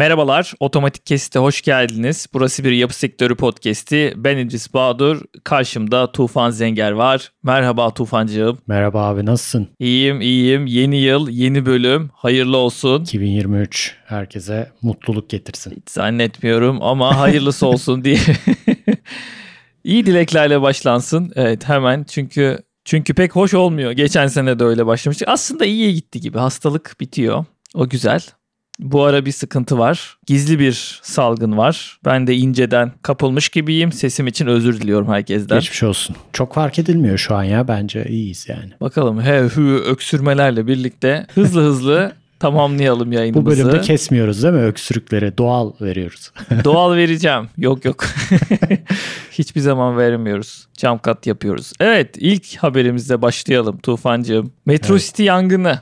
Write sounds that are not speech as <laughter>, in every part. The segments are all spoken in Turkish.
Merhabalar, Otomatik Kesit'e hoş geldiniz. Burası bir yapı sektörü podcast'i. Ben İdris Bahadır, karşımda Tufan Zenger var. Merhaba Tufancığım. Merhaba abi, nasılsın? İyiyim, iyiyim. Yeni yıl, yeni bölüm. Hayırlı olsun. 2023 herkese mutluluk getirsin. Hiç zannetmiyorum ama hayırlısı <laughs> olsun diye. <laughs> İyi dileklerle başlansın. Evet hemen çünkü çünkü pek hoş olmuyor. Geçen sene de öyle başlamıştık. Aslında iyiye gitti gibi. Hastalık bitiyor. O güzel. Bu ara bir sıkıntı var. Gizli bir salgın var. Ben de inceden kapılmış gibiyim. Sesim için özür diliyorum herkesten. Geçmiş olsun. Çok fark edilmiyor şu an ya. Bence iyiyiz yani. Bakalım he hü öksürmelerle birlikte hızlı hızlı <laughs> tamamlayalım yayınımızı. Bu bölümde kesmiyoruz değil mi öksürükleri? Doğal veriyoruz. <laughs> Doğal vereceğim. Yok yok. <laughs> Hiçbir zaman vermiyoruz. Cam kat yapıyoruz. Evet ilk haberimizle başlayalım Tufancığım. Metro evet. City yangını.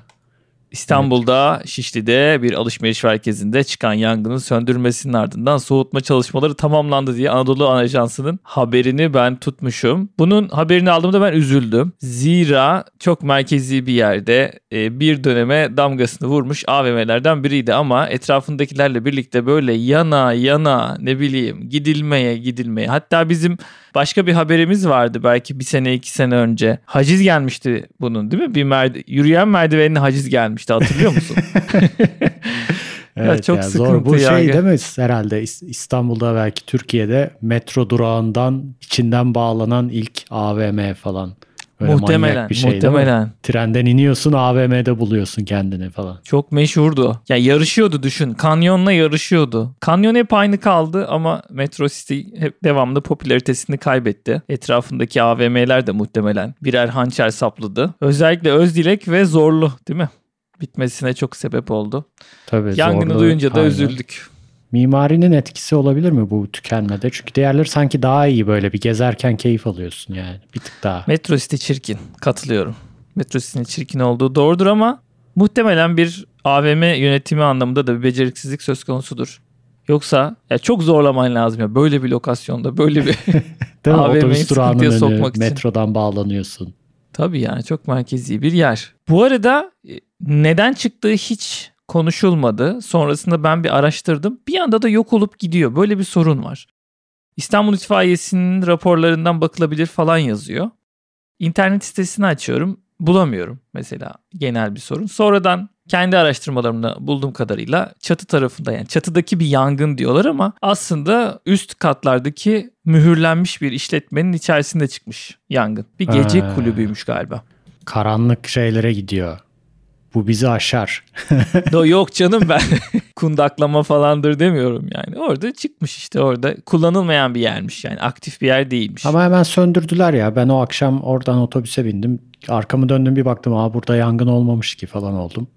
İstanbul'da. Şişli'de bir alışveriş merkezinde çıkan yangının söndürülmesinin ardından soğutma çalışmaları tamamlandı diye Anadolu Ajansı'nın haberini ben tutmuşum. Bunun haberini aldığımda ben üzüldüm. Zira çok merkezi bir yerde e, bir döneme damgasını vurmuş AVM'lerden biriydi ama etrafındakilerle birlikte böyle yana yana ne bileyim gidilmeye gidilmeye hatta bizim başka bir haberimiz vardı belki bir sene iki sene önce. Haciz gelmişti bunun değil mi? Bir merde yürüyen merdivenine haciz gelmişti hatırlıyor musun? <laughs> Evet, ya çok ya, sıkıntı zor. Bu ya. şey değil mi herhalde İstanbul'da belki Türkiye'de metro durağından içinden bağlanan ilk AVM falan. Böyle muhtemelen, bir şey muhtemelen. Trenden iniyorsun AVM'de buluyorsun kendini falan. Çok meşhurdu. Ya yani yarışıyordu düşün. Kanyonla yarışıyordu. Kanyon hep aynı kaldı ama Metro City hep devamlı popülaritesini kaybetti. Etrafındaki AVM'ler de muhtemelen birer hançer sapladı. Özellikle Özdilek ve Zorlu değil mi? Bitmesine çok sebep oldu. Tabii Yangını zorlu, duyunca da aynen. üzüldük. Mimarinin etkisi olabilir mi bu tükenmede? Çünkü diğerleri sanki daha iyi böyle bir gezerken keyif alıyorsun yani bir tık daha. Metro City çirkin katılıyorum. Metro City'nin çirkin olduğu doğrudur ama muhtemelen bir AVM yönetimi anlamında da bir beceriksizlik söz konusudur. Yoksa ya çok zorlaman lazım ya böyle bir lokasyonda böyle bir <laughs> AVM'yi sıkıntıya sokmak için. Metrodan bağlanıyorsun. Tabii yani çok merkezi bir yer. Bu arada e, neden çıktığı hiç konuşulmadı. Sonrasında ben bir araştırdım. Bir anda da yok olup gidiyor. Böyle bir sorun var. İstanbul İtfaiyesi'nin raporlarından bakılabilir falan yazıyor. İnternet sitesini açıyorum. Bulamıyorum mesela genel bir sorun. Sonradan kendi araştırmalarımda bulduğum kadarıyla çatı tarafında yani çatıdaki bir yangın diyorlar ama aslında üst katlardaki mühürlenmiş bir işletmenin içerisinde çıkmış yangın. Bir gece ee, kulübüymüş galiba. Karanlık şeylere gidiyor bu bizi aşar. <laughs> no, yok canım ben <laughs> kundaklama falandır demiyorum yani. Orada çıkmış işte orada kullanılmayan bir yermiş yani aktif bir yer değilmiş. Ama hemen söndürdüler ya. Ben o akşam oradan otobüse bindim. Arkamı döndüm bir baktım aa burada yangın olmamış ki falan oldum.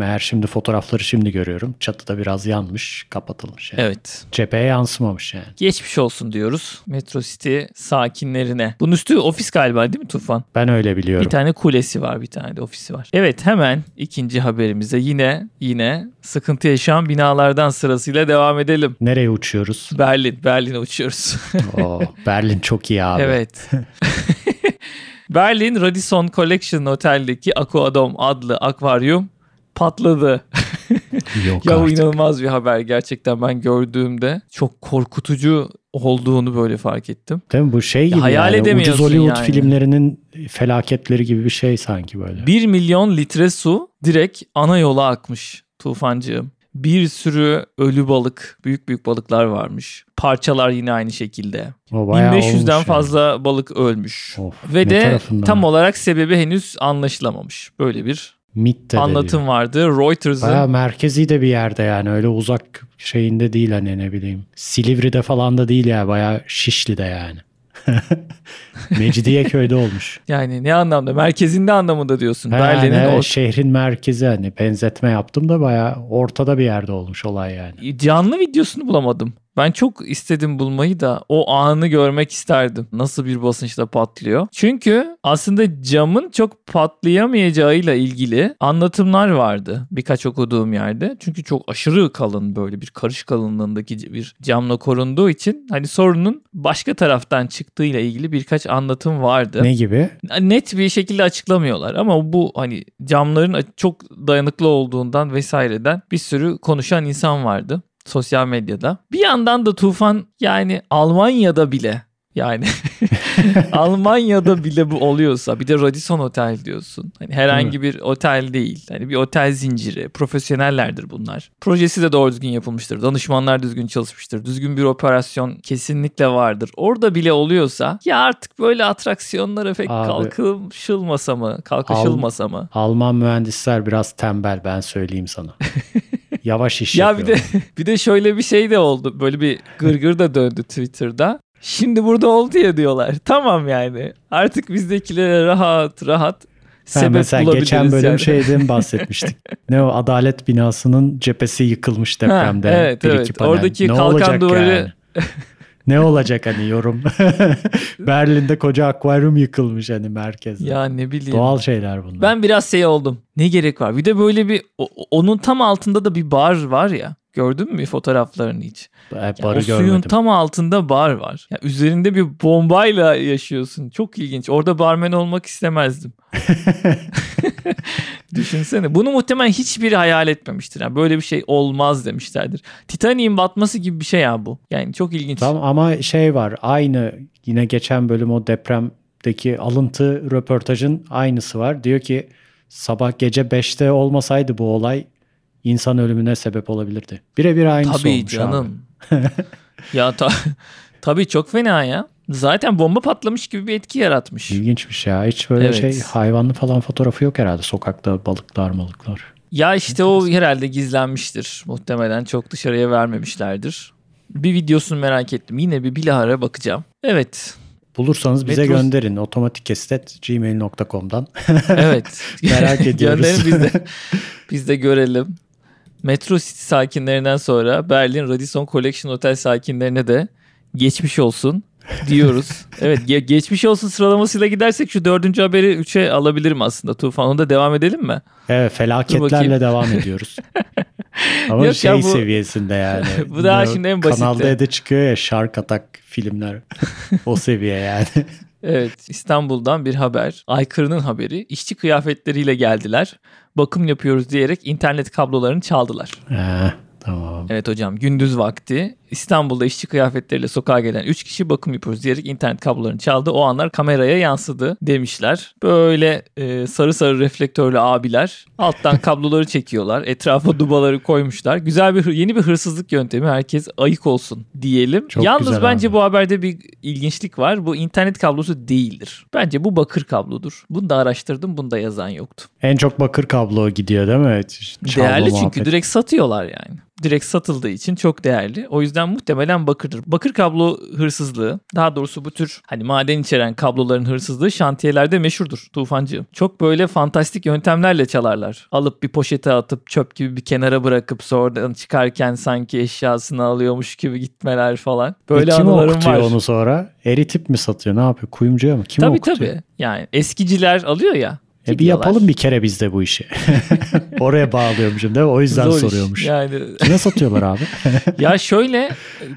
Meğer şimdi fotoğrafları şimdi görüyorum. Çatıda biraz yanmış, kapatılmış. Yani. Evet. Cepheye yansımamış yani. Geçmiş olsun diyoruz Metro City sakinlerine. Bunun üstü ofis galiba değil mi Tufan? Ben öyle biliyorum. Bir tane kulesi var, bir tane de ofisi var. Evet hemen ikinci haberimize yine yine sıkıntı yaşayan binalardan sırasıyla devam edelim. Nereye uçuyoruz? Berlin, Berlin'e uçuyoruz. <laughs> Oo, Berlin çok iyi abi. Evet. <laughs> Berlin Radisson Collection Otel'deki Aquadom adlı akvaryum patladı. <laughs> Yok ya artık. inanılmaz bir haber gerçekten ben gördüğümde çok korkutucu olduğunu böyle fark ettim. Değil mi bu şey gibi ya, hayal yani ucuz Hollywood yani. filmlerinin felaketleri gibi bir şey sanki böyle. 1 milyon litre su direkt ana yola akmış tufancığım. Bir sürü ölü balık, büyük büyük balıklar varmış. Parçalar yine aynı şekilde. 1500'den fazla yani. balık ölmüş. Of, Ve de tam olarak sebebi henüz anlaşılamamış. Böyle bir MIT anlatım diyor. vardı. Reuters'ın. Baya merkezi de bir yerde yani öyle uzak şeyinde değil hani ne bileyim. Silivri'de falan da değil ya baya Şişli'de yani. <laughs> Mecidiyeköy'de olmuş. Yani ne anlamda? Merkezinde anlamında diyorsun. Berlin'in yani, o... şehrin merkezi hani benzetme yaptım da baya ortada bir yerde olmuş olay yani. Canlı videosunu bulamadım. Ben çok istedim bulmayı da o anı görmek isterdim. Nasıl bir basınçla patlıyor. Çünkü aslında camın çok patlayamayacağıyla ilgili anlatımlar vardı birkaç okuduğum yerde. Çünkü çok aşırı kalın böyle bir karış kalınlığındaki bir camla korunduğu için hani sorunun başka taraftan çıktığıyla ilgili birkaç anlatım vardı. Ne gibi? Net bir şekilde açıklamıyorlar ama bu hani camların çok dayanıklı olduğundan vesaireden bir sürü konuşan insan vardı. Sosyal medyada. Bir yandan da Tufan yani Almanya'da bile yani <laughs> Almanya'da bile bu oluyorsa bir de Radisson Otel diyorsun. Hani herhangi bir otel değil. Hani bir otel zinciri. Profesyonellerdir bunlar. Projesi de doğru düzgün yapılmıştır. Danışmanlar düzgün çalışmıştır. Düzgün bir operasyon kesinlikle vardır. Orada bile oluyorsa ya artık böyle atraksiyonlara pek Abi, kalkışılmasa mı? Kalkışılmasa mı? Alman mühendisler biraz tembel ben söyleyeyim sana. <laughs> Yavaş iş Ya bir de <laughs> bir de şöyle bir şey de oldu. Böyle bir gırgır da döndü Twitter'da. Şimdi burada oldu ya diyorlar. Tamam yani. Artık bizdekilere rahat rahat Ha, sebep mesela bulabiliriz geçen bölüm yani. şeyden bahsetmiştik. <laughs> ne o adalet binasının cephesi yıkılmış depremde. Ha, evet, Bir evet. Oradaki ne kalkan duvarı- yani? <laughs> ne olacak hani yorum. <laughs> Berlin'de koca akvaryum yıkılmış hani merkezde. Ya ne bileyim. Doğal şeyler bunlar. Ben biraz şey oldum. Ne gerek var? Bir de böyle bir onun tam altında da bir bar var ya. Gördün mü fotoğraflarını hiç? E, Ya barı o suyun görmedim. tam altında bar var. Ya üzerinde bir bombayla yaşıyorsun. Çok ilginç. Orada barmen olmak istemezdim. <laughs> <laughs> Düşünsene. Bunu muhtemelen hiçbiri hayal etmemiştir. Yani böyle bir şey olmaz demişlerdir. Titanic'in batması gibi bir şey ya bu. Yani çok ilginç. Tamam ama şey var aynı yine geçen bölüm o depremdeki alıntı röportajın aynısı var. Diyor ki sabah gece 5'te olmasaydı bu olay insan ölümüne sebep olabilirdi. Birebir aynısı Tabii olmuş canım. <laughs> ya ta- <laughs> tabii çok fena ya. Zaten bomba patlamış gibi bir etki yaratmış. İlginçmiş ya. Hiç böyle Evet. şey hayvanlı falan fotoğrafı yok herhalde. Sokakta balıklar malıklar. Ya işte o herhalde gizlenmiştir. Muhtemelen çok dışarıya vermemişlerdir. Bir videosunu merak ettim. Yine bir bilahare bakacağım. Evet. Bulursanız bize Metro- gönderin. otomatikkestet.gmail.com'dan. Evet. <laughs> Merak ediyoruz. Gönderin biz de, biz de görelim. Metro City sakinlerinden sonra Berlin Radisson Collection Otel sakinlerine de geçmiş olsun diyoruz. <laughs> evet ge- geçmiş olsun sıralamasıyla gidersek şu dördüncü haberi üçe alabilirim aslında Tufan. Onu da devam edelim mi? Evet felaketlerle devam ediyoruz. <laughs> Ama Yok şey bu- seviyesinde yani. <laughs> Bu daha şimdi en basiti. Kanal D'de çıkıyor ya Shark Attack filmler. o seviye yani. Evet İstanbul'dan bir haber. Aykırı'nın haberi. İşçi kıyafetleriyle geldiler. Bakım yapıyoruz diyerek internet kablolarını çaldılar. Ee, tamam. Evet hocam gündüz vakti İstanbul'da işçi kıyafetleriyle sokağa gelen 3 kişi bakım yapıyoruz diyerek internet kablolarını çaldı. O anlar kameraya yansıdı demişler. Böyle e, sarı sarı reflektörlü abiler alttan <laughs> kabloları çekiyorlar. Etrafa dubaları koymuşlar. Güzel bir yeni bir hırsızlık yöntemi. Herkes ayık olsun diyelim. Çok Yalnız bence abi. bu haberde bir ilginçlik var. Bu internet kablosu değildir. Bence bu bakır kablodur. Bunu da araştırdım. Bunda yazan yoktu. En çok bakır kablo gidiyor değil mi? Çalma Değerli çünkü muhabbet. direkt satıyorlar yani. Direkt satıldığı için çok değerli. O yüzden muhtemelen bakırdır. Bakır kablo hırsızlığı, daha doğrusu bu tür hani maden içeren kabloların hırsızlığı şantiyelerde meşhurdur Tufancığım. Çok böyle fantastik yöntemlerle çalarlar. Alıp bir poşete atıp çöp gibi bir kenara bırakıp sonradan çıkarken sanki eşyasını alıyormuş gibi gitmeler falan. Böyle E, Kim okutuyor var. onu sonra? Eritip mi satıyor? Ne yapıyor? Kuyumcuya mı? Kim Tabii okutuyor? tabii. Yani eskiciler alıyor ya. E bir yapalım bir kere biz de bu işi. <laughs> Oraya bağlıyormuşum değil mi? O yüzden Zor iş. soruyormuş. Yani Kime satıyorlar abi? <laughs> ya şöyle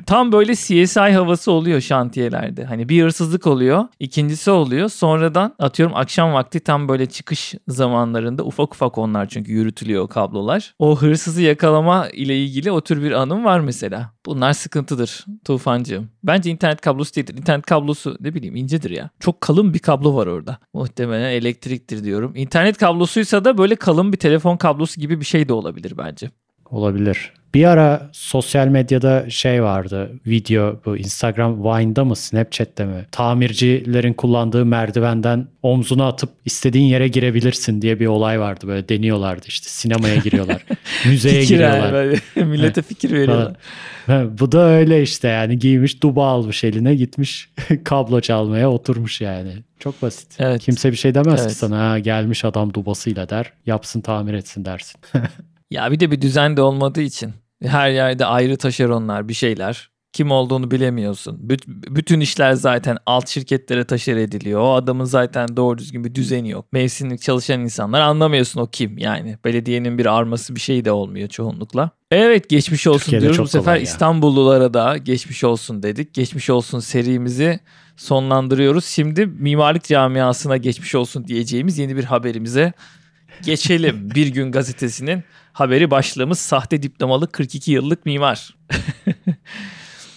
tam böyle CSI havası oluyor şantiyelerde. Hani bir hırsızlık oluyor. ikincisi oluyor. Sonradan atıyorum akşam vakti tam böyle çıkış zamanlarında ufak ufak onlar çünkü yürütülüyor kablolar. O hırsızı yakalama ile ilgili o tür bir anım var mesela. Bunlar sıkıntıdır Tufancığım. Bence internet kablosu değildir. İnternet kablosu ne bileyim incedir ya. Çok kalın bir kablo var orada. Muhtemelen elektriktir diyorum. İnternet kablosuysa da böyle kalın bir telefon kablosu gibi bir şey de olabilir bence. Olabilir. Bir ara sosyal medyada şey vardı. Video bu Instagram Vine'da mı Snapchat'te mi? Tamircilerin kullandığı merdivenden omzuna atıp istediğin yere girebilirsin diye bir olay vardı. Böyle deniyorlardı işte sinemaya giriyorlar. <laughs> müzeye Fikir giriyorlar. böyle <laughs> Millete fikir veriyorlar. Bu da öyle işte yani giymiş duba almış eline gitmiş <laughs> kablo çalmaya oturmuş yani. Çok basit. Evet. Kimse bir şey demez Evet. ki sana ha, gelmiş adam dubasıyla der yapsın tamir etsin dersin. Ya bir de bir düzen de olmadığı için her yerde ayrı taşeronlar bir şeyler. Kim olduğunu bilemiyorsun. Büt- bütün işler zaten alt şirketlere taşer ediliyor. O adamın zaten doğru düzgün bir düzeni yok. Mevsimlik çalışan insanlar anlamıyorsun o kim yani. Belediyenin bir arması bir şey de olmuyor çoğunlukla. Evet geçmiş olsun Türkiye'de diyoruz. Bu sefer ya. İstanbullulara da geçmiş olsun dedik. Geçmiş olsun serimizi sonlandırıyoruz. Şimdi mimarlık camiasına geçmiş olsun diyeceğimiz yeni bir haberimize geçelim. <laughs> Bir gün gazetesinin haberi başlığımız sahte diplomalı 42 yıllık mimar.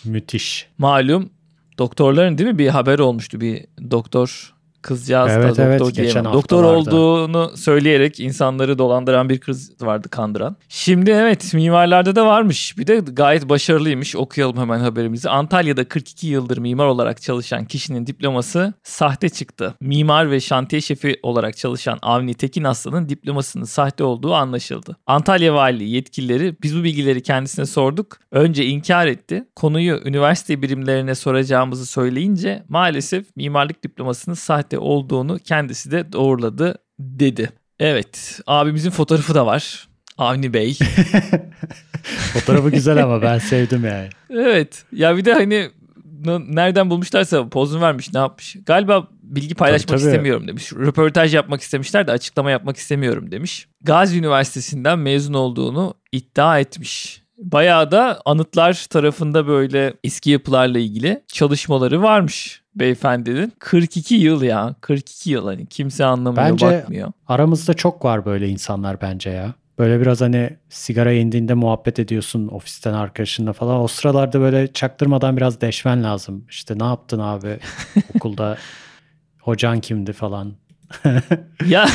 Müthiş. Malum doktorların değil mi bir haber olmuştu bir doktor kızcağız Evet, da doktor evet, diyemem. geçen Doktor olduğunu söyleyerek insanları dolandıran bir kız vardı kandıran. Şimdi evet mimarlarda da varmış. Bir de gayet başarılıymış. Okuyalım hemen haberimizi. Antalya'da 42 yıldır mimar olarak çalışan kişinin diploması sahte çıktı. Mimar ve şantiye şefi olarak çalışan Avni Tekin Aslan'ın diplomasının sahte olduğu anlaşıldı. Antalya Valiliği yetkilileri biz bu bilgileri kendisine sorduk. Önce inkar etti. Konuyu üniversite birimlerine soracağımızı söyleyince maalesef mimarlık diplomasının sahte olduğunu kendisi de doğruladı dedi. Evet abimizin fotoğrafı da var. Avni Bey. <laughs> Fotoğrafı güzel ama ben sevdim yani. evet ya bir de hani nereden bulmuşlarsa pozunu vermiş ne yapmış. Galiba bilgi paylaşmak Tabii, tabii. istemiyorum demiş. Röportaj yapmak istemişler de açıklama yapmak istemiyorum demiş. Gazi Üniversitesi'nden mezun olduğunu iddia etmiş. Bayağı da anıtlar tarafında böyle eski yapılarla ilgili çalışmaları varmış beyefendinin. 42 yıl ya 42 yıl hani kimse anlamıyor Bence- bakmıyor. Aramızda çok var böyle insanlar bence ya. Böyle biraz hani sigara indiğinde muhabbet ediyorsun ofisten arkadaşınla falan. O sıralarda böyle çaktırmadan biraz deşmen lazım. İşte ne yaptın abi <laughs> okulda hocan kimdi falan. <laughs> Ya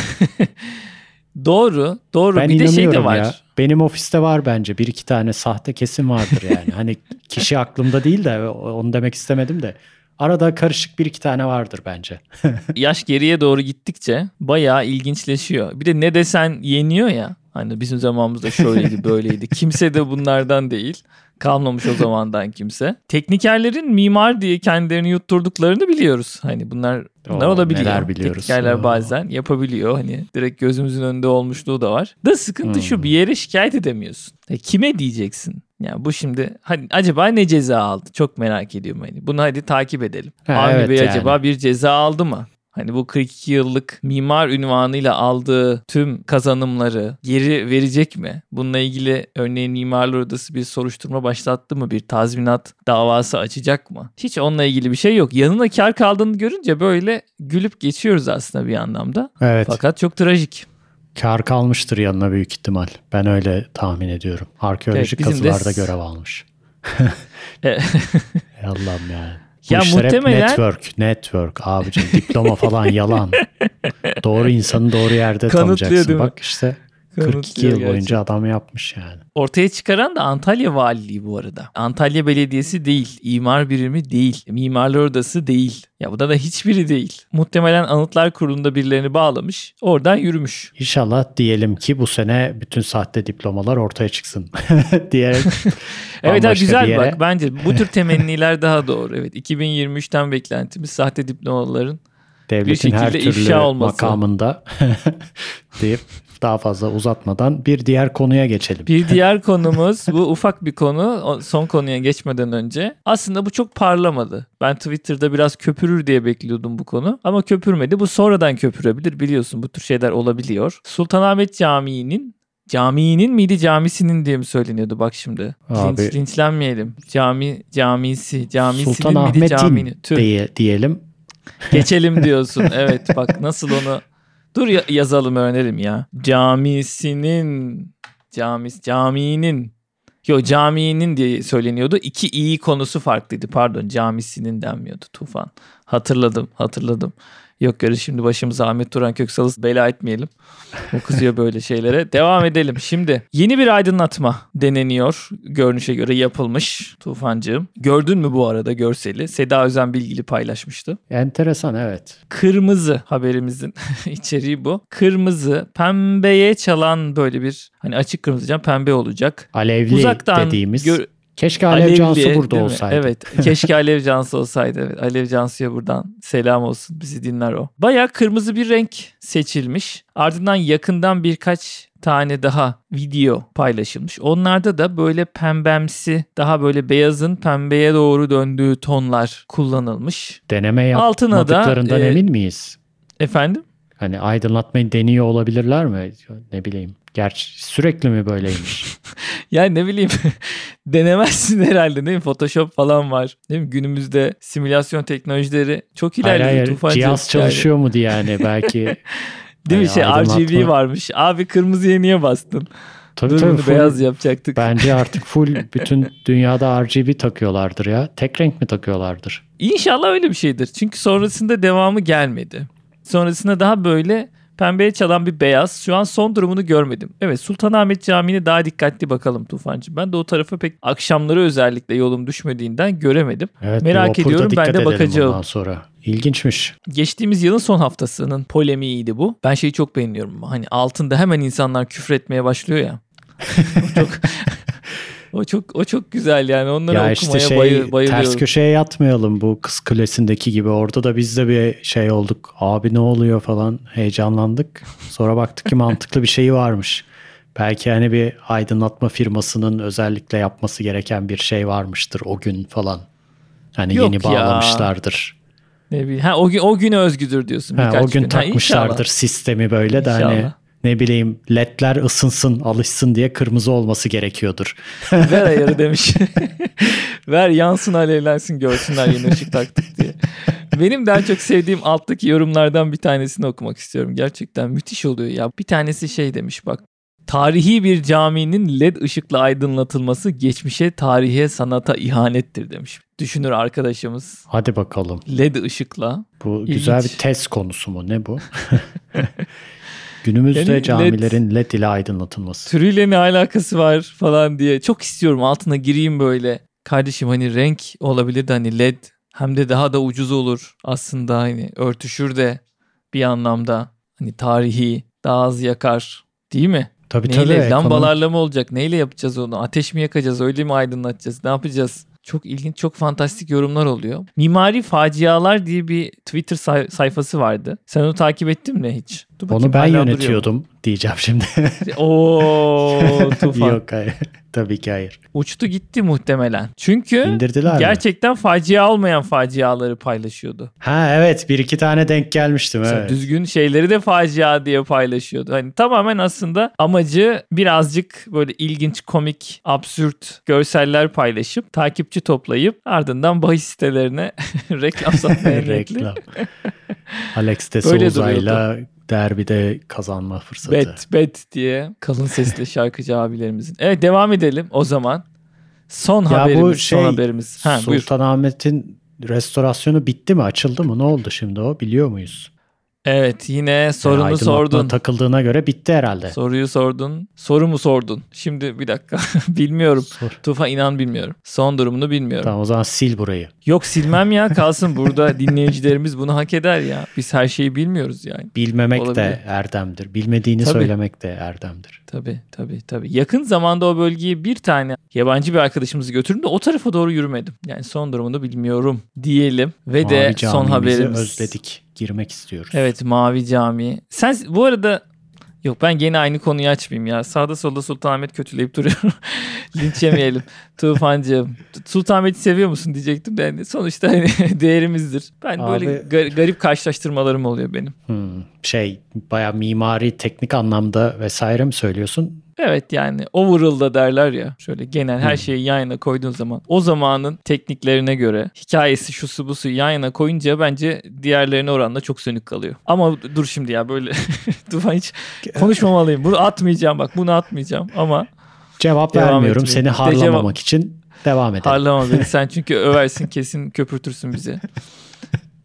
doğru doğru Ben bir de şey de var. ya. Benim ofiste var bence bir iki tane sahte kesim vardır yani. hani kişi aklımda değil de onu demek istemedim de. Arada karışık bir iki tane vardır bence. <laughs> yaş geriye doğru gittikçe bayağı ilginçleşiyor. Bir de ne desen yeniyor ya. Hani bizim zamanımızda şöyleydi <laughs> böyleydi. Kimse de bunlardan değil. Kalmamış o zamandan kimse. Teknikerlerin mimar diye kendilerini yutturduklarını biliyoruz. Hani bunlar bunlar Oo, olabiliyor. neler biliyoruz. Teknikerler Oo. bazen yapabiliyor. Hani direkt gözümüzün önünde olmuşluğu da var. Da sıkıntı şu Hmm. bir yere şikayet edemiyorsun. E, kime diyeceksin? Yani bu şimdi hani acaba ne ceza aldı? Çok merak ediyorum hani. Bunu hadi takip edelim. Ha, Avni evet Bey yani. acaba bir ceza aldı mı? Hani bu 42 yıllık mimar ünvanıyla aldığı tüm kazanımları geri verecek mi? Bununla ilgili örneğin Mimarlar Odası bir soruşturma başlattı mı? Bir tazminat davası açacak mı? Hiç onunla ilgili bir şey yok. Yanına kar kaldığını görünce böyle gülüp geçiyoruz aslında bir anlamda. Evet. Fakat çok trajik. Kar kalmıştır yanına büyük ihtimal. Ben öyle tahmin ediyorum. Arkeolojik Evet, bizim de- kazılarda görev almış. <laughs> Allah'ım yani. Bu Ya işler hep muhtemelen- network, network abicim diploma falan yalan. <laughs> doğru insanı doğru yerde tanıyacaksın. Bak işte 42 Kanıtlıyor yıl gerçekten. boyunca adam yapmış yani. Ortaya çıkaran da Antalya Valiliği bu arada. Antalya Belediyesi değil, imar birimi değil, mimarlar odası değil. Ya bu da da hiçbiri değil. Muhtemelen Anıtlar Kurulu'nda birilerini bağlamış, oradan yürümüş. İnşallah diyelim ki bu sene bütün sahte diplomalar ortaya çıksın <laughs> diyerek <laughs> Evet ha, bir güzel yere- bak bence bu tür temenniler daha doğru. Evet 2023'ten beklentimiz sahte diplomaların devletin her şekilde türlü ifşa olması. makamında <laughs> deyip daha fazla uzatmadan bir diğer konuya geçelim. Bir diğer konumuz bu ufak bir konu son konuya geçmeden önce. Aslında bu çok parlamadı. Ben Twitter'da biraz köpürür diye bekliyordum bu konu. Ama köpürmedi. Bu sonradan köpürebilir biliyorsun bu tür şeyler olabiliyor. Sultanahmet Camii'nin Camiinin miydi camisinin diye mi söyleniyordu bak şimdi. Abi- Linç, linçlenmeyelim. Cami camisi camisinin Sultan miydi Ahmet'in caminin? Tüh. diye, diyelim. Geçelim diyorsun. Evet bak nasıl onu dur ya- yazalım öğrenelim ya. Camisinin camis caminin Yo caminin diye söyleniyordu. İki iyi konusu farklıydı. Pardon camisinin denmiyordu Tufan. Hatırladım hatırladım. Yok öyle şimdi başımıza Ahmet Turan Köksal'ı bela etmeyelim. O kızıyor böyle şeylere. <laughs> Devam edelim. Şimdi yeni bir aydınlatma deneniyor. Görünüşe göre yapılmış Tufancığım. Gördün mü bu arada görseli? Seda Özen Bilgili paylaşmıştı. Enteresan evet. Kırmızı haberimizin <laughs> içeriği bu. Kırmızı pembeye çalan böyle bir hani açık kırmızı cam pembe olacak. Alevli Uzaktan dediğimiz. gör- Keşke Alev Alevli, Cansu burada olsaydı. Evet. Keşke Alev Cansu olsaydı. Evet. Alev Cansu'ya buradan selam olsun. Bizi dinler o. Baya kırmızı bir renk seçilmiş. Ardından yakından birkaç tane daha video paylaşılmış. Onlarda da böyle pembemsi, daha böyle beyazın pembeye doğru döndüğü tonlar kullanılmış. Deneme Altına da, yapmadıklarından e, emin miyiz? Efendim? Hani aydınlatmayı deniyor olabilirler mi? Ne bileyim. Gerçi sürekli mi böyleymiş? <laughs> Yani ne bileyim <laughs> denemezsin herhalde değil mi? Photoshop falan var. Değil mi? Günümüzde simülasyon teknolojileri çok hayır ilerledi. hayır. Tufancı. Cihaz Yani çalışıyor mu diye yani belki <laughs> Değil mi şey RGB varmış. Abi kırmızıya niye bastın? Tabii Dur tabii full- beyaz yapacaktık. Bence artık full bütün dünyada RGB takıyorlardır ya. Tek renk mi takıyorlardır? İnşallah öyle bir şeydir. Çünkü sonrasında devamı gelmedi. Sonrasında daha böyle pembeye çalan bir beyaz. Şu an son durumunu görmedim. Evet Sultanahmet Camii'ne daha dikkatli bakalım Tufancı. Ben de o tarafa pek akşamları özellikle yolum düşmediğinden göremedim. Evet, Merak ediyorum, ben de bakacağım. Sonra. İlginçmiş. Geçtiğimiz yılın son haftasının polemiğiydi bu. Ben şeyi çok beğeniyorum. Hani altında hemen insanlar küfretmeye başlıyor ya. <laughs> çok <laughs> o çok o çok güzel yani. Onları ya okumaya işte şey bayı- bayılıyorum. ters köşeye yatmayalım bu kız kulesindeki gibi. Orada da biz de bir şey olduk. Abi ne oluyor falan heyecanlandık. Sonra baktık ki mantıklı bir şeyi varmış. Belki hani bir aydınlatma firmasının özellikle yapması gereken bir şey varmıştır o gün falan. Hani Yok yeni ya. bağlamışlardır. Ne bileyim. Ha, o gün o güne özgüdür diyorsun. Ha, o gün Ha, takmışlardır inşallah. sistemi böyle de hani İnşallah. Ne bileyim ledler ısınsın alışsın diye kırmızı olması gerekiyordur. <laughs> Ver ayarı demiş. <laughs> Ver yansın alevlensin görsünler yeni ışık taktık diye. Benim daha çok sevdiğim alttaki yorumlardan bir tanesini okumak istiyorum. Gerçekten müthiş oluyor ya. Bir tanesi şey demiş bak. Tarihi bir caminin led ışıkla aydınlatılması geçmişe, tarihe, sanata ihanettir demiş. Düşünür arkadaşımız. Hadi bakalım. Led ışıkla. Bu İlginç. güzel bir test konusu mu? Ne bu? <laughs> Günümüzde Yani led- camilerin led ile aydınlatılması. Türüyle ne alakası var falan diye. Çok istiyorum altına gireyim böyle. Kardeşim hani renk olabilir de hani led hem de daha da ucuz olur aslında hani örtüşür de bir anlamda hani tarihi daha az yakar değil mi? Tabii Neyle tabii. ekonomik- lambalarla mı olacak? Neyle yapacağız onu? Ateş mi yakacağız? Öyle mi aydınlatacağız? Ne yapacağız? Çok ilginç, çok fantastik yorumlar oluyor. Mimari Facialar diye bir Twitter say- sayfası vardı. Sen onu takip ettin mi hiç? Dur bakayım, Onu ben mu? yönetiyordum diyeceğim şimdi. <laughs> Oo, <laughs> tufan. Yok hayır. <laughs> Tabii ki hayır. Uçtu gitti muhtemelen. Çünkü İndirdiler mi? gerçekten facia olmayan faciaları paylaşıyordu. Ha evet bir iki tane denk gelmiştim Mesela evet. Düzgün şeyleri de facia diye paylaşıyordu. Hani tamamen aslında amacı birazcık böyle ilginç, komik, absürt görseller paylaşıp takipçi toplayıp ardından bahis sitelerine reklam satmaya. Reklam. Alex de Souza'yla derbide kazanma fırsatı. Bet bet diye kalın sesli şarkıcı abilerimizin. Evet devam edelim o zaman. Son Ya haberimiz, bu şey son haberimiz. Ha. Sultanahmet'in restorasyonu bitti mi? Açıldı mı? Ne oldu şimdi o? Biliyor muyuz? Evet yine Yani sorunu aydınlatma sordun. takıldığına göre bitti herhalde. Soruyu sordun. Soru mu sordun? Şimdi bir dakika. <laughs> bilmiyorum. Sor. Tufa inan bilmiyorum. Son durumunu bilmiyorum. Tamam o zaman sil burayı. Yok silmem ya <laughs> kalsın burada dinleyicilerimiz bunu hak eder ya. Biz her şeyi bilmiyoruz yani. Bilmemek Olabilir. de erdemdir. Bilmediğini Tabii. söylemek de erdemdir. Tabii tabii tabii. Yakın zamanda o bölgeye bir tane yabancı bir arkadaşımızı götürdüm de o tarafa doğru yürümedim. Yani son durumunu bilmiyorum diyelim. Ve de Mavi son camimizi haberimiz. özledik. Girmek istiyoruz. Evet Mavi Cami. Sen bu arada yok ben gene aynı konuyu açmayayım ya. Sağda solda Sultanahmet kötüleyip duruyorum. <laughs> Linç yemeyelim. <laughs> Tufancığım. Sultanahmet'i seviyor musun diyecektim de yani sonuçta hani <laughs> değerimizdir. Ben böyle Abi- gar- garip karşılaştırmalarım oluyor benim. Hmm, şey baya mimari teknik anlamda vesaire mi söylüyorsun? Evet yani overall'da derler ya şöyle genel her Hmm. şeyi yan yana koyduğun zaman o zamanın tekniklerine göre hikayesi şusu busu yan yana koyunca bence diğerlerine oranla çok sönük kalıyor. Ama dur şimdi ya böyle <laughs> Tufan hiç konuşmamalıyım. Bunu atmayacağım bak bunu atmayacağım ama Cevap Devam vermiyorum. etmeyin. Seni harlamamak için devam edelim. harlama beni <laughs> sen çünkü översin kesin köpürtürsün bizi.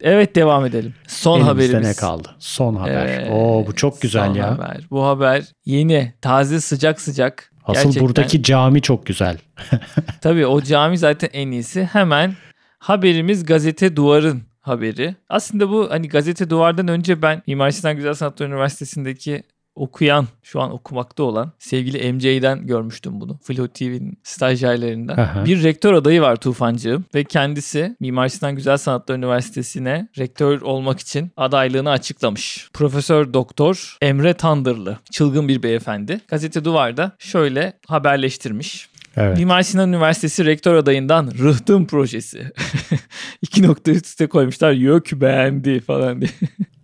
Evet devam edelim. Son Elimizde haberimiz. ne kaldı? Son haber. Evet, Oo bu çok güzel son ya. Haber. Bu haber yeni, taze, sıcak sıcak. Asıl Gerçekten- buradaki cami çok güzel. <laughs> Tabii o cami zaten en iyisi. Hemen haberimiz gazete duvarın haberi. Aslında bu hani gazete duvardan önce ben Mimar Sinan Güzel Sanatlar Üniversitesi'ndeki okuyan, şu an okumakta olan sevgili MC'den görmüştüm bunu. Flo TV'nin stajyerlerinden. Aha. Bir rektör adayı var Tufancığım ve kendisi Mimar Sinan Güzel Sanatlar Üniversitesi'ne rektör olmak için adaylığını açıklamış. Profesör Doktor Emre Tandırlı, çılgın bir beyefendi. Gazete Duvar'da şöyle haberleştirmiş. Evet. Mimar Sinan Üniversitesi rektör adayından rıhtım projesi. <laughs> İki nokta üst üste koymuşlar. Yok beğendi falan diye.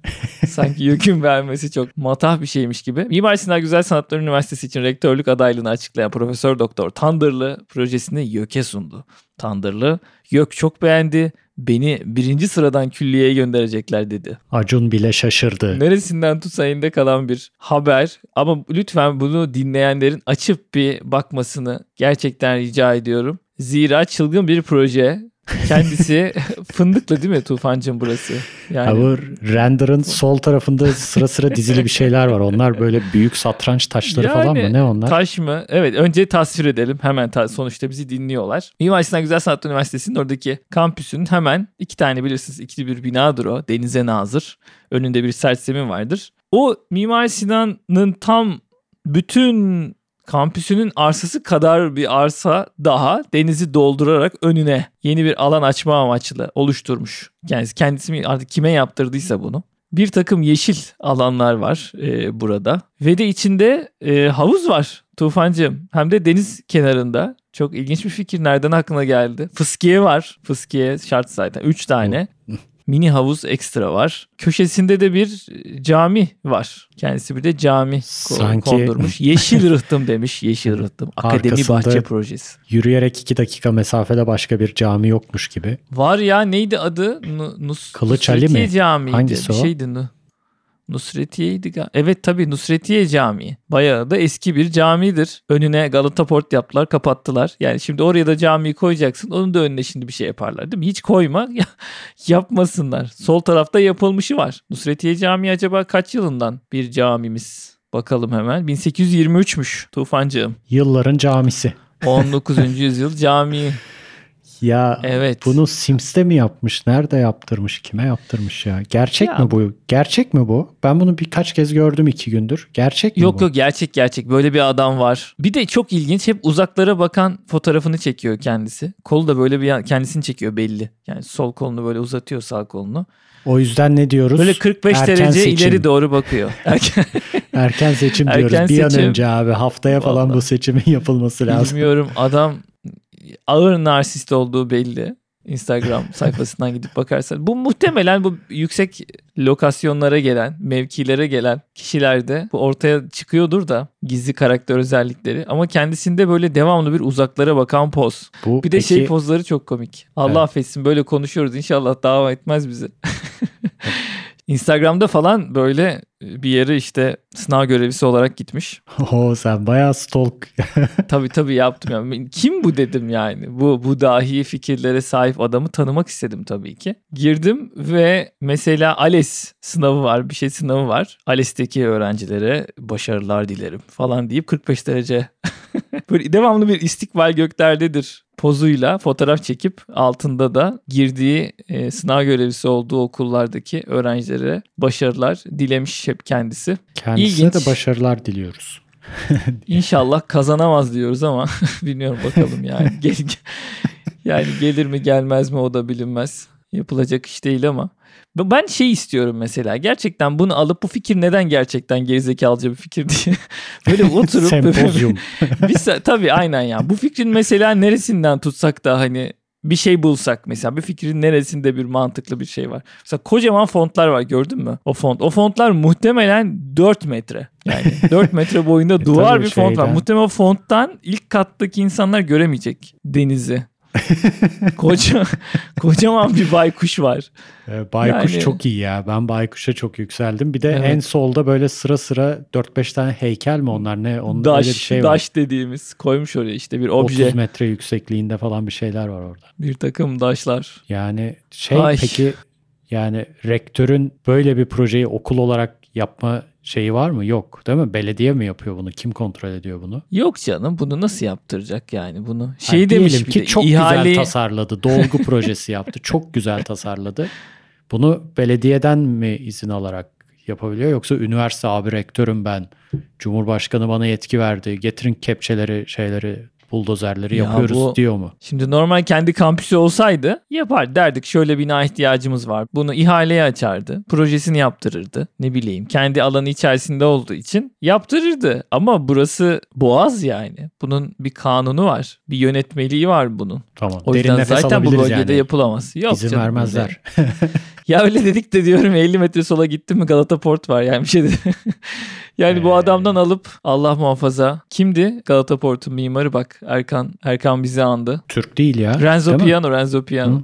<laughs> Sanki YÖK'ün vermesi çok matah bir şeymiş gibi. Mimar Sinan Güzel Sanatlar Üniversitesi için rektörlük adaylığını açıklayan Profesör Doktor Tandırlı projesini YÖK'e sundu. Tandırlı, YÖK çok beğendi, beni birinci sıradan külliyeye gönderecekler dedi. Acun bile şaşırdı. Neresinden tutsa elinde kalan bir haber ama lütfen bunu dinleyenlerin açıp bir bakmasını gerçekten rica ediyorum. Zira çılgın bir proje Kendisi <laughs> fındıklı değil mi Tufancım burası? Yani... Bu render'ın sol tarafında sıra sıra dizili bir şeyler var. Onlar böyle büyük satranç taşları yani, falan mı? Ne onlar? Taş mı? Evet önce tasvir edelim. Hemen ta- sonuçta bizi dinliyorlar. Mimar Sinan Güzel Sanatlar Üniversitesi'nin oradaki kampüsünün hemen iki tane bilirsiniz ikili bir binadır o. Denize nazır. Önünde bir sert zemin vardır. O Mimar Sinan'ın tam bütün kampüsünün arsası kadar bir arsa daha denizi doldurarak önüne yeni bir alan açma amaçlı oluşturmuş. Yani kendisi artık kime yaptırdıysa bunu. Bir takım yeşil alanlar var e, burada ve de içinde e, havuz var Tufancığım. Hem de deniz kenarında. Çok ilginç bir fikir. Nereden aklına geldi? Fıskiye var. Fıskiye şart zaten. Üç tane mini havuz ekstra var. Köşesinde de bir e, cami var. Kendisi bir de cami Sanki... kondurmuş. Yeşil rıhtım demiş. Yeşil rıhtım. <laughs> Akademi Bahçe Projesi. Yürüyerek iki dakika mesafede başka bir cami yokmuş gibi. Var ya neydi adı? Nus Kılıç Ali mi? Camiydi. Hangisi bir şeydi. o? Nusretiye'ydi galiba. Evet tabii Nusretiye Camii. Bayağı da eski bir camidir. Önüne Galata Port yaptılar kapattılar. Yani şimdi oraya da camiyi koyacaksın. Onun da önüne şimdi bir şey yaparlar değil mi? Hiç koyma <laughs> yapmasınlar. Sol tarafta yapılmışı var. Nusretiye Camii acaba kaç yılından bir camimiz? Bakalım hemen. 1823'müş Tufancığım. Yılların camisi. 19. yüzyıl camii. <laughs> Ya evet. bunu Sims'te mi yapmış? Nerede yaptırmış? Kime yaptırmış ya? Gerçek ya. mi bu? Gerçek mi bu? Ben bunu birkaç kez gördüm iki gündür. Gerçek mi yok, bu? Yok gerçek gerçek. Böyle bir adam var. Bir de çok ilginç. Hep uzaklara bakan fotoğrafını çekiyor kendisi. Kolu da böyle bir kendisini çekiyor belli. Yani sol kolunu böyle uzatıyor sağ kolunu. O yüzden ne diyoruz? Böyle 45 Erken derece seçim. ileri doğru bakıyor. Erken, <laughs> Erken seçim diyoruz. Erken bir seçim. an önce abi haftaya falan Vallahi. bu seçimin yapılması lazım. Bilmiyorum adam ağır narsist olduğu belli. Instagram <laughs> sayfasından gidip bakarsan. Bu muhtemelen bu yüksek lokasyonlara gelen, mevkilere gelen kişilerde bu ortaya çıkıyordur da gizli karakter özellikleri. Ama kendisinde böyle devamlı bir uzaklara bakan poz. Bu, bir de şey peki... şey pozları çok komik. Allah evet. affetsin böyle konuşuyoruz inşallah dava etmez bizi. <laughs> Instagram'da falan böyle bir yere işte sınav görevlisi olarak gitmiş. <laughs> Oo sen bayağı stalk. <laughs> tabii tabii yaptım. Yani. Kim bu dedim yani. Bu, bu dahi fikirlere sahip adamı tanımak istedim tabii ki. Girdim ve mesela ALES sınavı var. Bir şey sınavı var. ALES'teki öğrencilere başarılar dilerim falan deyip 45 derece <laughs> Böyle devamlı bir istikbal göklerdedir pozuyla fotoğraf çekip altında da girdiği e, sınav görevlisi olduğu okullardaki öğrencilere başarılar dilemiş hep kendisi. Kendisine İlginç. de başarılar diliyoruz. <laughs> İnşallah kazanamaz diyoruz ama <laughs> bilmiyorum bakalım yani. Yani gelir mi gelmez mi o da bilinmez. Yapılacak iş değil ama. Ben şey istiyorum mesela gerçekten bunu alıp bu fikir neden gerçekten gerizekalıca bir fikir diye <laughs> böyle oturup <laughs> sempozyum. bir, tabii aynen ya. Bu fikrin mesela neresinden tutsak da hani bir şey bulsak mesela bir fikrin neresinde bir mantıklı bir şey var. Mesela kocaman fontlar var gördün mü? O font. O fontlar muhtemelen 4 metre. Yani <laughs> 4 metre boyunda e, duvar bir font var. Muhtemelen o fonttan ilk kattaki insanlar göremeyecek denizi. <laughs> Koca, kocaman bir baykuş var. Ee, baykuş yani... çok iyi ya. Ben baykuşa çok yükseldim. Bir de evet. en solda böyle sıra sıra 4-5 tane heykel mi onlar ne? Onun daş, bir şey var. Daş dediğimiz koymuş oraya işte bir obje. 30 metre yüksekliğinde falan bir şeyler var orada. Bir takım daşlar. Yani şey Ay. peki yani rektörün böyle bir projeyi okul olarak yapma şeyi var mı? Yok değil mi? Belediye mi yapıyor bunu? Kim kontrol ediyor bunu? Yok canım bunu nasıl yaptıracak yani bunu? Şey yani demiş ki çok ihale... güzel tasarladı. Dolgu <laughs> projesi yaptı. Çok güzel tasarladı. Bunu belediyeden mi izin alarak yapabiliyor yoksa üniversite abi rektörüm ben. Cumhurbaşkanı bana yetki verdi. Getirin kepçeleri şeyleri buldozerleri Ya yapıyoruz bu- diyor mu? Şimdi normal kendi kampüsü olsaydı yapar derdik şöyle bina ihtiyacımız var. Bunu ihaleye açardı. Projesini yaptırırdı. Ne bileyim kendi alanı içerisinde olduğu için yaptırırdı. Ama burası boğaz yani. Bunun bir kanunu var. Bir yönetmeliği var bunun. Tamam. O Derin yüzden nefes zaten bu bölgede yani. yapılamaz. Yok İzin canım, vermezler. <laughs> Ya öyle dedik de diyorum 50 metre sola gittim mi Galata Port var yani bir şey de. <laughs> yani bu Ee. adamdan alıp Allah muhafaza. Kimdi Galata Port'un mimarı bak Erkan Erkan bizi andı. Türk değil ya. Renzo değil mi? Piano, Renzo Piano. Hı.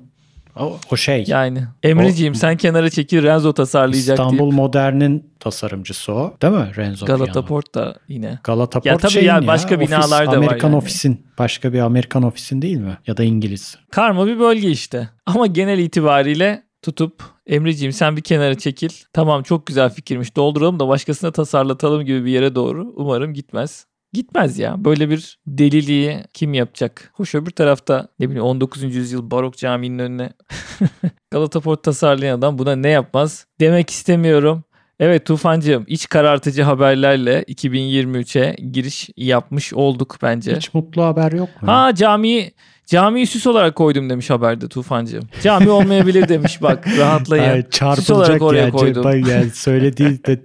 O, o şey. Yani Emreciğim sen kenara çekil Renzo tasarlayacak İstanbul deyip Modern'in tasarımcısı o. Değil mi? Renzo Galata Piano. Port da yine. Galata Ya Port tabii ya, başka binalar da var Amerikan yani. ofisin. Başka bir Amerikan ofisin değil mi? Ya da İngiliz. Karma bir bölge işte. Ama genel itibariyle tutup Emreciğim sen bir kenara çekil. Tamam çok güzel fikirmiş dolduralım da başkasına tasarlatalım gibi bir yere doğru umarım gitmez. Gitmez ya. Böyle bir deliliği kim yapacak? Hoş öbür tarafta ne bileyim 19. yüzyıl barok caminin önüne <laughs> Galata Port tasarlayan adam buna ne yapmaz demek istemiyorum. Evet Tufancığım iç karartıcı haberlerle 2023'e giriş yapmış olduk bence. Hiç mutlu haber yok mu? Ha camiyi camiyi süs olarak koydum demiş haberde Tufancığım. Cami olmayabilir demiş bak <laughs> rahatlayın. Ay, Süs olarak oraya ya. koydum. Bak <laughs> yani söylediği de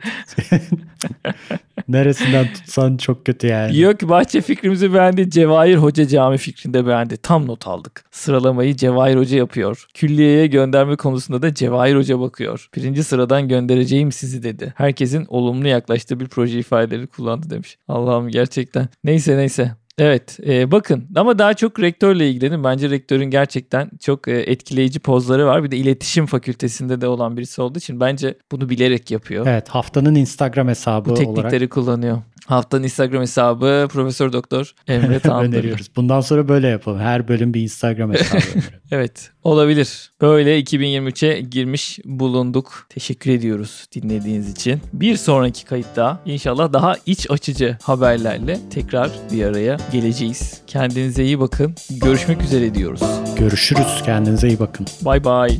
neresinden tutsan çok kötü yani. Ki bahçe fikrimizi beğendi. Cevahir Hoca cami fikrinde beğendi. Tam not aldık. Sıralamayı Cevahir Hoca yapıyor. Külliyeye gönderme konusunda da Cevahir Hoca bakıyor. Birinci sıradan göndereceğim sizi dedi. Herkesin olumlu yaklaştığı bir proje ifadeleri kullandı demiş. Allah'ım gerçekten. Neyse neyse. Evet e, bakın ama daha çok rektörle ilgilenin. Bence rektörün gerçekten çok e, etkileyici pozları var. Bir de iletişim fakültesinde de olan birisi olduğu için bence bunu bilerek yapıyor. Evet haftanın Instagram hesabı Bu olarak teknikleri kullanıyor. Haftanın Instagram hesabı Profesör Doktor Emre <laughs> Tanrı. öneriyoruz. Bundan sonra böyle yapalım. Her bölüm bir Instagram hesabı. <laughs> Evet olabilir. Böyle 2023'e girmiş bulunduk. Teşekkür ediyoruz dinlediğiniz için. Bir sonraki kayıtta inşallah daha iç açıcı haberlerle tekrar bir araya geleceğiz. Kendinize iyi bakın. Görüşmek üzere diyoruz. Görüşürüz. Kendinize iyi bakın. Bay bay.